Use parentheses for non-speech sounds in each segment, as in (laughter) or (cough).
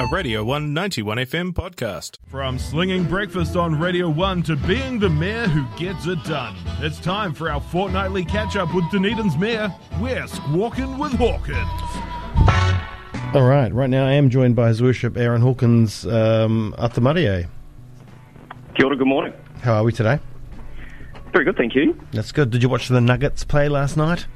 a Radio 191 FM podcast. From slinging breakfast on Radio 1 to being the mayor who gets it done. It's time for our fortnightly catch up with Dunedin's mayor. We're squawking with Hawkins. All right, right now I am joined by His Worship Aaron Hawkins um, Atamarie. Kia ora, good morning. How are we today? Very good, thank you. That's good. Did you watch the Nuggets play last night?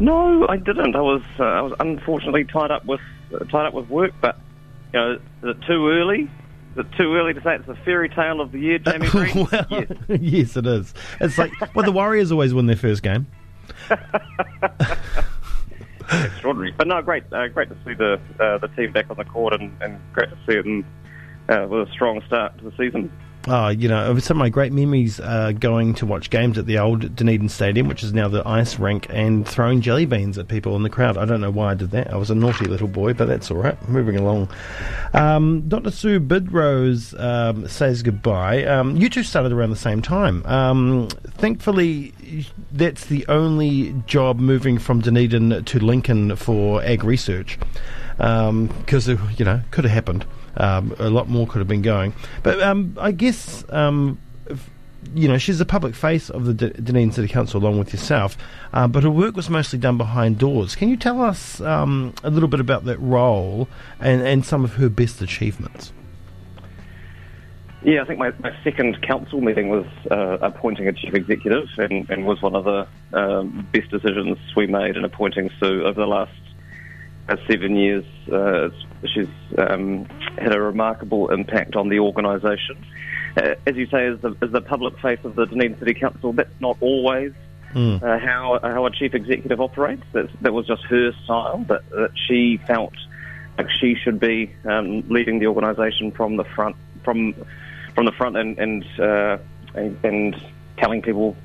No, I didn't. I was uh, I was unfortunately tied up with uh, tied up with work, but you know, is it too early? Is it too early to say it's the fairy tale of the year, Jamie Green? (laughs) well, Yes. (laughs) yes, it is. It's like well, the Warriors always win their first game. (laughs) extraordinary. But no, great, uh, great to see the uh, the team back on the court, and, and great to see it in, uh, with a strong start to the season. Oh, you know, some of my great memories uh, going to watch games at the old Dunedin Stadium, which is now the ice rink, and throwing jelly beans at people in the crowd. I don't know why I did that. I was a naughty little boy, but that's all right. Moving along. Um, Dr. Sue Bidrose um, says goodbye. Um, you two started around the same time. Um, thankfully, that's the only job moving from Dunedin to Lincoln for ag research because, you know, could have happened. Um, a lot more could have been going. But um, I guess, um, if, you know, she's the public face of the D- Dunedin City Council along with yourself, uh, but her work was mostly done behind doors. Can you tell us um, a little bit about that role and, and some of her best achievements? Yeah, I think my, my second council meeting was uh, appointing a chief executive, and, and was one of the um, best decisions we made in appointing Sue over the last uh, seven years. Uh, she's um, had a remarkable impact on the organisation. Uh, as you say, as the, as the public face of the Dunedin City Council, that's not always Mm. uh, how how a chief executive operates. That, that was just her style. That, that she felt like she should be um, leading the organisation from the front, from from the front, and and, uh, and and telling people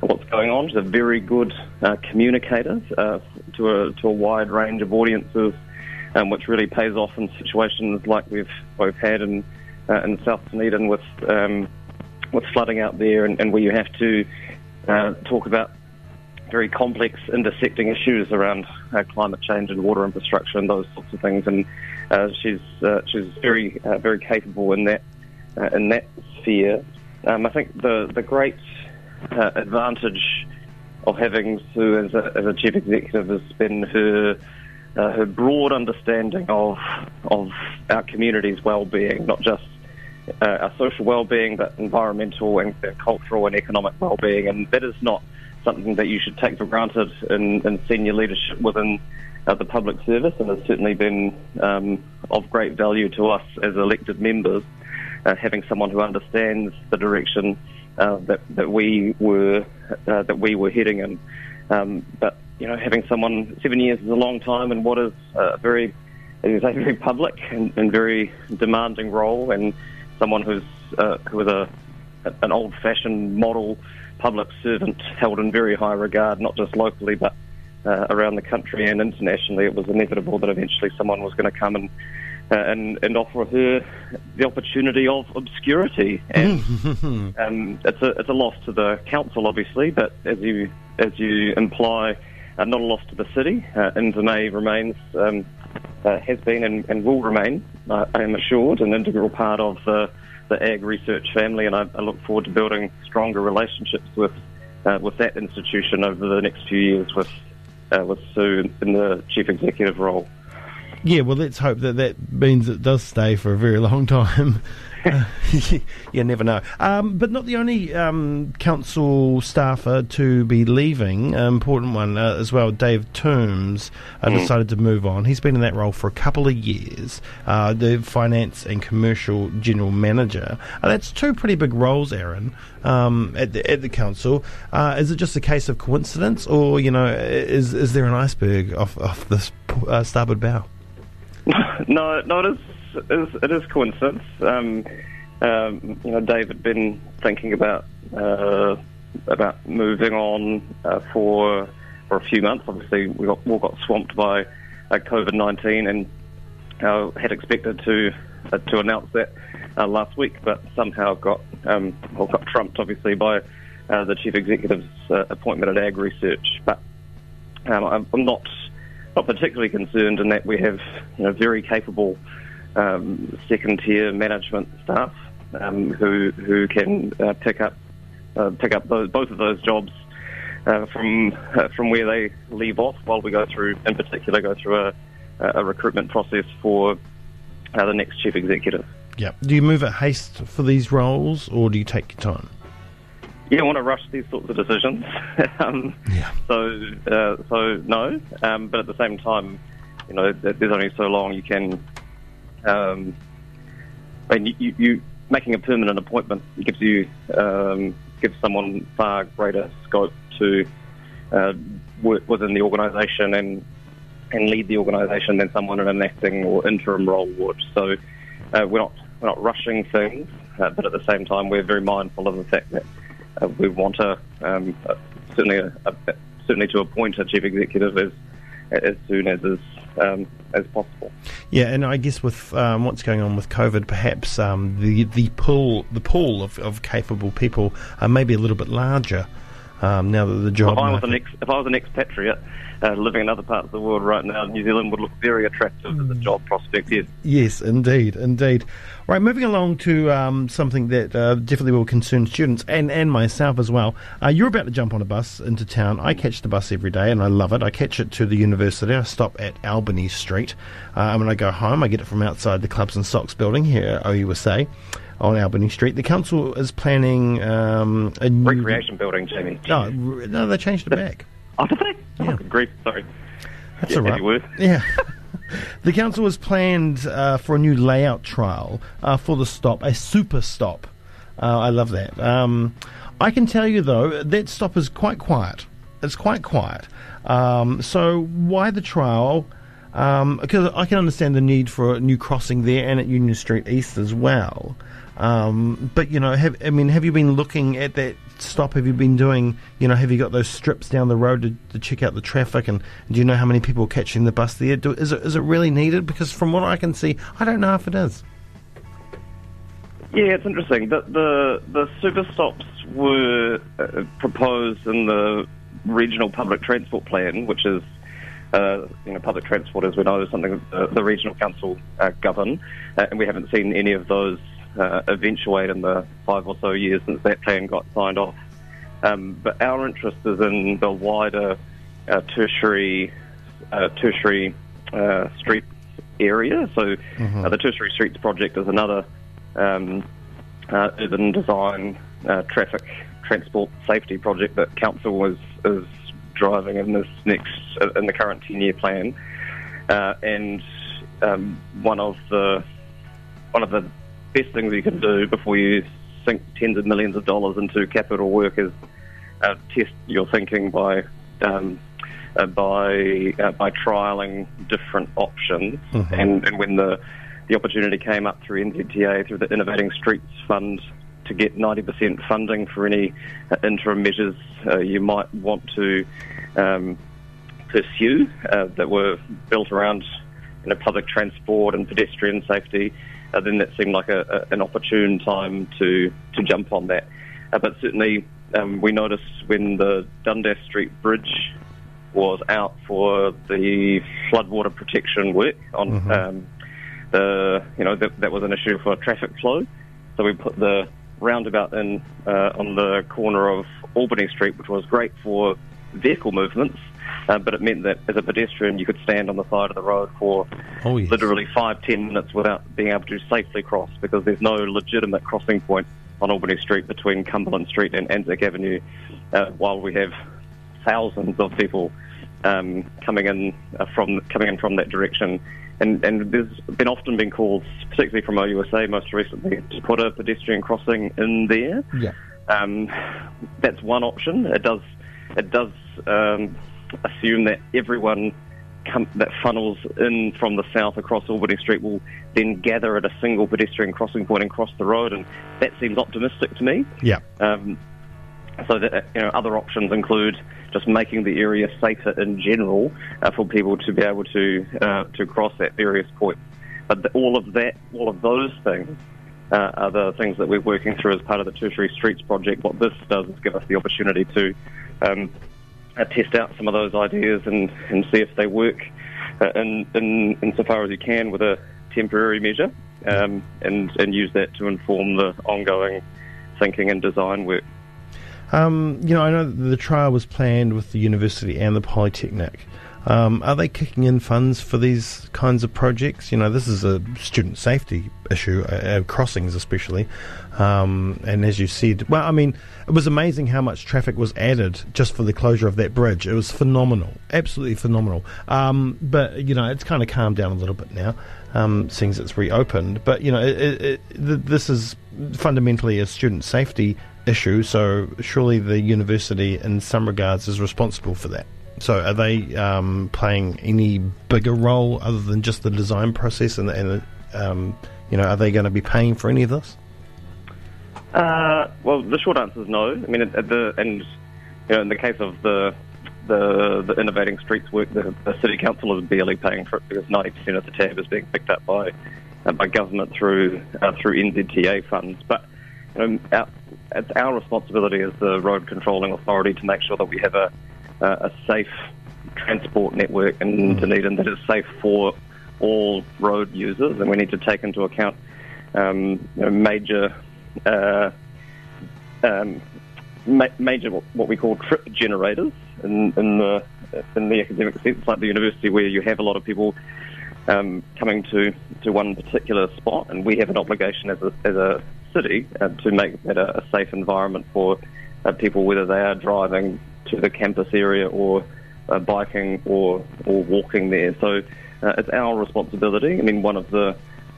what's going on. She's a very good uh, communicator uh, to a to a wide range of audiences, um, which really pays off in situations like we've we've had in uh, in South Dunedin with um, with flooding out there, and, and where you have to uh, talk about very complex intersecting issues around uh, climate change and water infrastructure and those sorts of things. And uh, she's uh, she's very uh, very capable in that in that sphere. Um, I think the the great advantage of having Sue as a, as a chief executive has been her uh, her broad understanding of of our community's well-being, not just uh, our social well-being, but environmental and, cultural and economic well-being, and that is not something that you should take for granted in, in senior leadership within uh, the public service, and has certainly been um, of great value to us as elected members. Uh, having someone who understands the direction uh, that that we were uh, that we were heading in, um, but you know, having someone seven years is a long time in what is a very it is a very public and, and very demanding role, and someone who's uh, who is a an old-fashioned model public servant held in very high regard, not just locally but uh, around the country and internationally. It was inevitable that eventually someone was going to come and uh, and and offer her the opportunity of obscurity, and (laughs) um, it's a it's a loss to the council, obviously, but as you as you imply, uh, not a loss to the city. Uh, remains. Um, uh, has been and, and will remain, uh, I am assured, an integral part of the, the ag research family, and I, I look forward to building stronger relationships with uh, with that institution over the next few years with uh, with Sue in the chief executive role. Yeah, well, let's hope that that means it does stay for a very long (laughs) time. Uh, (laughs) you never know. Um, but not the only um, council staffer to be leaving. An important one uh, as well. Dave Tombs uh, decided to move on. He's been in that role for a couple of years. Uh, the finance and commercial general manager. Uh, that's two pretty big roles, Aaron, um, at the at the council. Uh, is it just a case of coincidence, or you know, is is there an iceberg off off this uh, starboard bow? (laughs) no, not it is, it is, coincidence. Um, um, you know, Dave had been thinking about uh, about moving on uh, for for a few months. Obviously, we got, all got swamped by uh, COVID nineteen, and had expected to uh, to announce that uh, last week, but somehow got um, well, got trumped, obviously, by uh, the chief executive's appointment at Ag Research. But um, I'm, I'm not not particularly concerned in that we have you know very capable um, second tier management staff um, who who can uh, pick up uh, pick up those, both of those jobs uh, from uh, from where they leave off while we go through, in particular, go through a, a recruitment process for uh, the next chief executive. Yeah. Do you move at haste for these roles, or do you take your time? You don't want to rush these sorts of decisions. (laughs) um, Yeah. So, uh, so no. Um, but at the same time, you know, there's only so long you can. Um, I mean, you, you, making a permanent appointment gives you um, gives someone far greater scope to uh, work within the organisation and and lead the organisation than someone in an acting or interim role would. So uh, we're not we're not rushing things, uh, but at the same time we're very mindful of the fact that uh, we want to um, certainly a, a, certainly to appoint a chief executive as as soon as is, um, as possible. Yeah, and I guess with um, what's going on with COVID, perhaps um, the the pool the pool of, of capable people uh, may be a little bit larger um, now that the job. If I was market- an ex, if I was an expatriate uh, living in other parts of the world right now, New Zealand would look very attractive as a job prospect. Yes. Yes, indeed, indeed. Right, moving along to um, something that uh, definitely will concern students and, and myself as well. Uh, you're about to jump on a bus into town. I catch the bus every day and I love it. I catch it to the university. I stop at Albany Street. Uh, and when I go home, I get it from outside the Clubs and Socs building here at OUSA on Albany Street. The council is planning um, a new. Recreation building, Jamie. No, no, they changed it back. Oh, did they? Yeah. Oh, grief. Sorry. That's Yeah, all right. word. Yeah. (laughs) the council has planned uh, for a new layout trial uh, for the stop, a super stop. Uh, I love that. Um, I can tell you, though, that stop is quite quiet. It's quite quiet. Um, so, why the trial? Um, because I can understand the need for a new crossing there and at Union Street East as well. Um, but you know, have I mean, have you been looking at that stop? Have you been doing, you know, have you got those strips down the road to, to check out the traffic? And do you know how many people are catching the bus there? Do, is it is it really needed? Because from what I can see, I don't know if it is. Yeah, it's interesting. The the, the super stops were uh, proposed in the regional public transport plan, which is uh, you know public transport, as we know, is something the, the regional council uh, govern, uh, and we haven't seen any of those uh, eventuate in the five or so years since that plan got signed off. Um, but our interest is in the wider uh, tertiary uh, tertiary uh, street area. So uh, the tertiary streets project is another um, uh, urban design uh, traffic transport safety project that council is is driving in this next uh, in the current ten year plan, uh, and um, one of the one of the best things you can do before you sink tens of millions of dollars into capital work is uh, test your thinking by um, uh, by uh, by trialing different options. And, and when the the opportunity came up through NZTA through the Innovating Streets Fund to get 90% funding for any uh, interim measures uh, you might want to um, pursue uh, that were built around you know, public transport and pedestrian safety, uh, then that seemed like a, a, an opportune time to, to jump on that. Uh, but certainly, um, we noticed when the Dundas Street Bridge was out for the floodwater protection work on um, the, you know, that, that was an issue for traffic flow. So we put the roundabout in uh, on the corner of Albany Street, which was great for vehicle movements, uh, but it meant that as a pedestrian you could stand on the side of the road for Oh, yes. literally five, ten minutes without being able to safely cross because there's no legitimate crossing point on Albany Street between Cumberland Street and Anzac Avenue, uh, while we have thousands of people um, coming in uh, from coming in from that direction. And, and there's been often been calls, particularly from OUSA most recently, to put a pedestrian crossing in there. Yeah. Um, that's one option. It does it does um, assume that everyone come, that funnels in from the south across Albany Street will then gather at a single pedestrian crossing point and cross the road, and that seems optimistic to me. Yeah. Um, so that you know, other options include just making the area safer in general uh, for people to be able to uh, to cross at various points. But the, all of that, all of those things, uh, are the things that we're working through as part of the Tertiary Streets project. What this does is give us the opportunity to um, uh, test out some of those ideas and, and see if they work uh, in, in insofar as you can with a temporary measure um, and, and use that to inform the ongoing thinking and design work. Um, you know, I know the trial was planned with the university and the polytechnic. Um, are they kicking in funds for these kinds of projects? You know, this is a student safety issue, uh, uh, crossings especially. Um, and as you said, well, I mean, it was amazing how much traffic was added just for the closure of that bridge. It was phenomenal, absolutely phenomenal. Um, but you know, it's kind of calmed down a little bit now, um, seeing as it's reopened. But you know, it, it, it, this is fundamentally a student safety issue. So surely the university, in some regards, is responsible for that. So, are they um, playing any bigger role other than just the design process? And, and um, you know, are they going to be paying for any of this? Uh, well, the short answer is no. I mean, at the and you know, in the case of the the, the innovating streets work, the, the city council is barely paying for it because ninety percent of the tab is being picked up by uh, by government through uh, through NZTA funds. But you know, our, it's our responsibility as the road controlling authority to make sure that we have a uh, a safe transport network in mm. Dunedin that is safe for all road users, and we need to take into account um, you know, major uh, um, ma- major what we call trip generators in, in the in the academic sense, like the university, where you have a lot of people um, coming to, to one particular spot, and we have an obligation as a, as a city uh, to make that a, a safe environment for uh, people, whether they are driving to the campus area or uh, biking or or walking there. So uh, it's our responsibility. I mean, one of the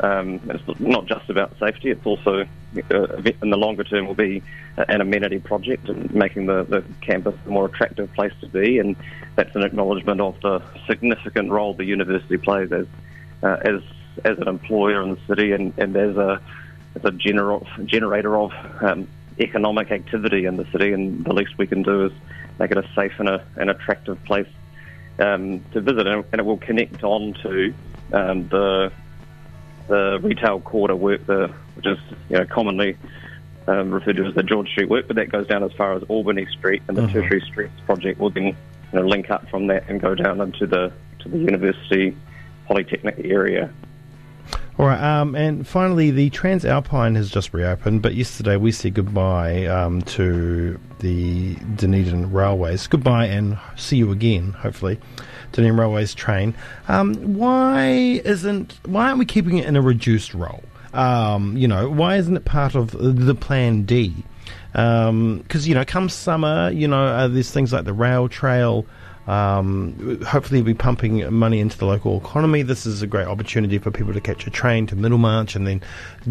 um, it's not just about safety; it's also uh, in the longer term will be an amenity project and making the, the campus a more attractive place to be. And that's an acknowledgement of the significant role the university plays as uh, as as an employer in the city and, and as a as a gener- generator of um, economic activity in the city. And the least we can do is make it a safe and a, an attractive place um, to visit, and, it will connect on to um, the the retail quarter work, the, which is you know commonly um, referred to as the George Street work, but that goes down as far as Albany Street, and the mm-hmm. Tertiary Streets project will then you know, link up from that and go down into the to the university polytechnic area. All right, um, and finally, the TranzAlpine has just reopened, but yesterday we said goodbye um, to the Dunedin Railways. Goodbye and see you again, hopefully. Dunedin Railways train. Um, why isn't why aren't we keeping it in a reduced role? Um, you know, why isn't it part of the Plan D? Because um, you know, come summer, you know, uh, there's things like the rail trail. Um, hopefully, be pumping money into the local economy. This is a great opportunity for people to catch a train to Middlemarch and then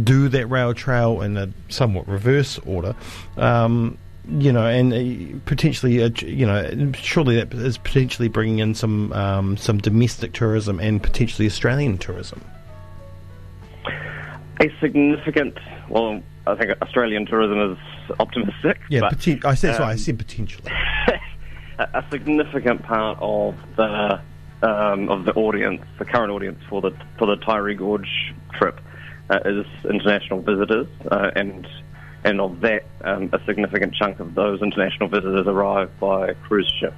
do that rail trail in a somewhat reverse order. Um, you know, and uh, potentially, uh, you know, surely that is potentially bringing in some um, some domestic tourism and potentially Australian tourism. A significant, well, I think Australian tourism is optimistic. Yeah, but, poten- I said um, I said potentially. (laughs) a significant part of the um, of the audience, the current audience for the for the Taieri Gorge trip, uh, is international visitors, uh, and and of that, um, a significant chunk of those international visitors arrive by cruise ship.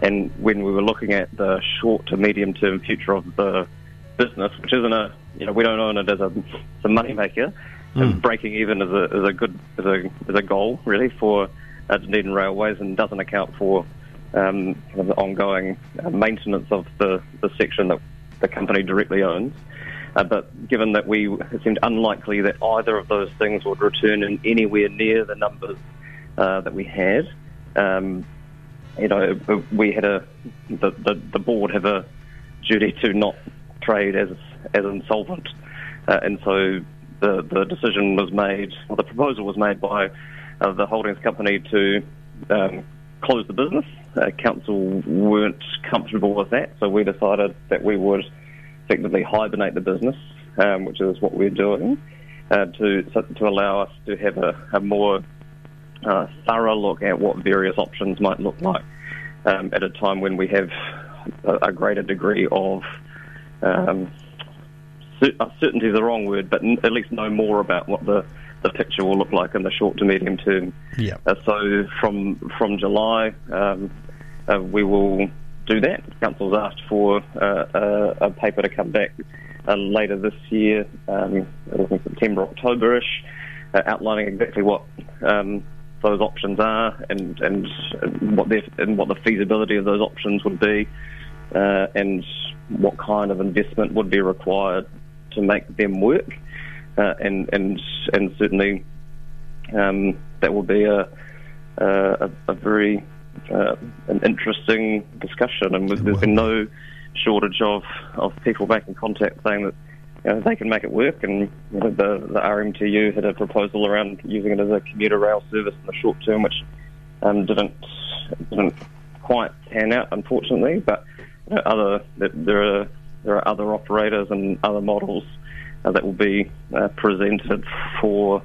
And when we were looking at the short to medium term future of the business, which isn't a you know we don't own it as a, as a money maker, mm. and breaking even is a is a good is a is a goal really for uh, Dunedin Railways and doesn't account for um, kind of the ongoing uh, maintenance of the, the section that the company directly owns. Uh, but given that we it seemed unlikely that either of those things would return in anywhere near the numbers uh, that we had, um, you know, we had a the, the, the board have a duty to not trade as as insolvent, uh, and so the the decision was made, or the proposal was made by uh, the holdings company to um, close the business. Uh, council weren't comfortable with that, so we decided that we would effectively hibernate the business, um, which is what we're doing, uh, to to allow us to have a, a more uh, thorough look at what various options might look like um, at a time when we have a, a greater degree of um, uh, certainty is the wrong word, but n- at least know more about what the the picture will look like in the short to medium term. Yeah. Uh, so from from July, um, uh, we will do that. Council's asked for uh, a, a, paper to come back uh, later this year, um, September, October-ish, uh, outlining exactly what um, those options are and, and, and what and what the feasibility of those options would be, uh, and what kind of investment would be required to make them work, uh, and and and certainly um, that will be a a, a very uh, an interesting discussion, and there's been no shortage of, of people making contact saying that you know, they can make it work. And you know, the, the RMTU had a proposal around using it as a commuter rail service in the short term, which um, didn't didn't quite pan out, unfortunately. But you know, other there are there are other operators and other models uh, that will be uh, presented for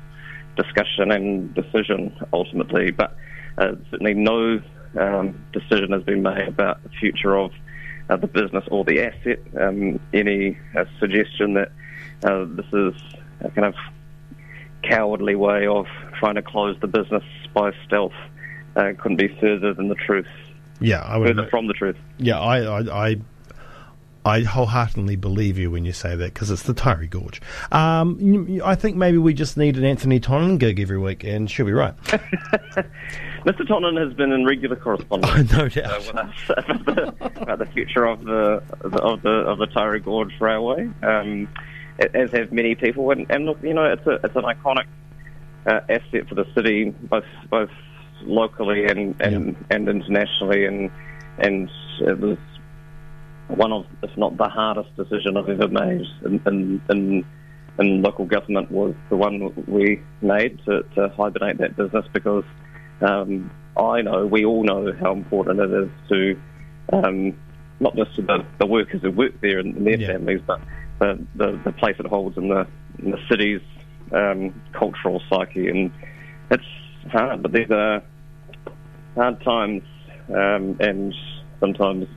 discussion and decision ultimately. But uh, certainly no um, decision has been made about the future of uh, the business or the asset. Um, any uh, suggestion that uh, this is a kind of cowardly way of trying to close the business by stealth uh, couldn't be further than the truth. Yeah, I would. Further from the truth. Yeah, I, I, I I wholeheartedly believe you when you say that because it's the Taieri Gorge. Um, I think maybe we just need an Anthonie Tonnon gig every week, and she'll be right. (laughs) Mr. Tonnon has been in regular correspondence, (laughs) no doubt, uh, (laughs) about, the, about, the, future of the of the of the Taieri Gorge Railway, um, as have many people. And, and, look, you know, it's a it's an iconic uh, asset for the city, both both locally and and, yep. and internationally, and and it was one of, if not the hardest decision I've ever made in, in, in, in local government was the one we made to, to hibernate that business because um, I know, we all know how important it is to um, not just to the, the, workers who work there and, their yeah. families, but the, the, the, place it holds in the, in the city's um, cultural psyche. And it's hard, but these are hard times, um, and sometimes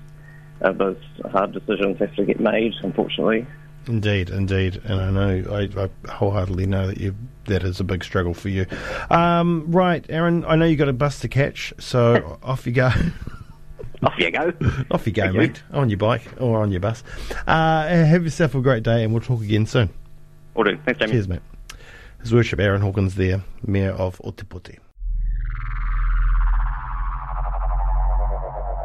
uh, those hard decisions have to get made, unfortunately. Indeed, indeed, and I know I, I wholeheartedly know that you that is a big struggle for you. Um, right, Aaron, I know you got a bus to catch, so (laughs) off you go. Off you go. (laughs) off you go, Thank mate. You. On your bike or on your bus. Uh, have yourself a great day, and we'll talk again soon. Will do. Thanks, Jamie. Cheers, mate. His Worship Aaron Hawkins there, Mayor of Otepoti.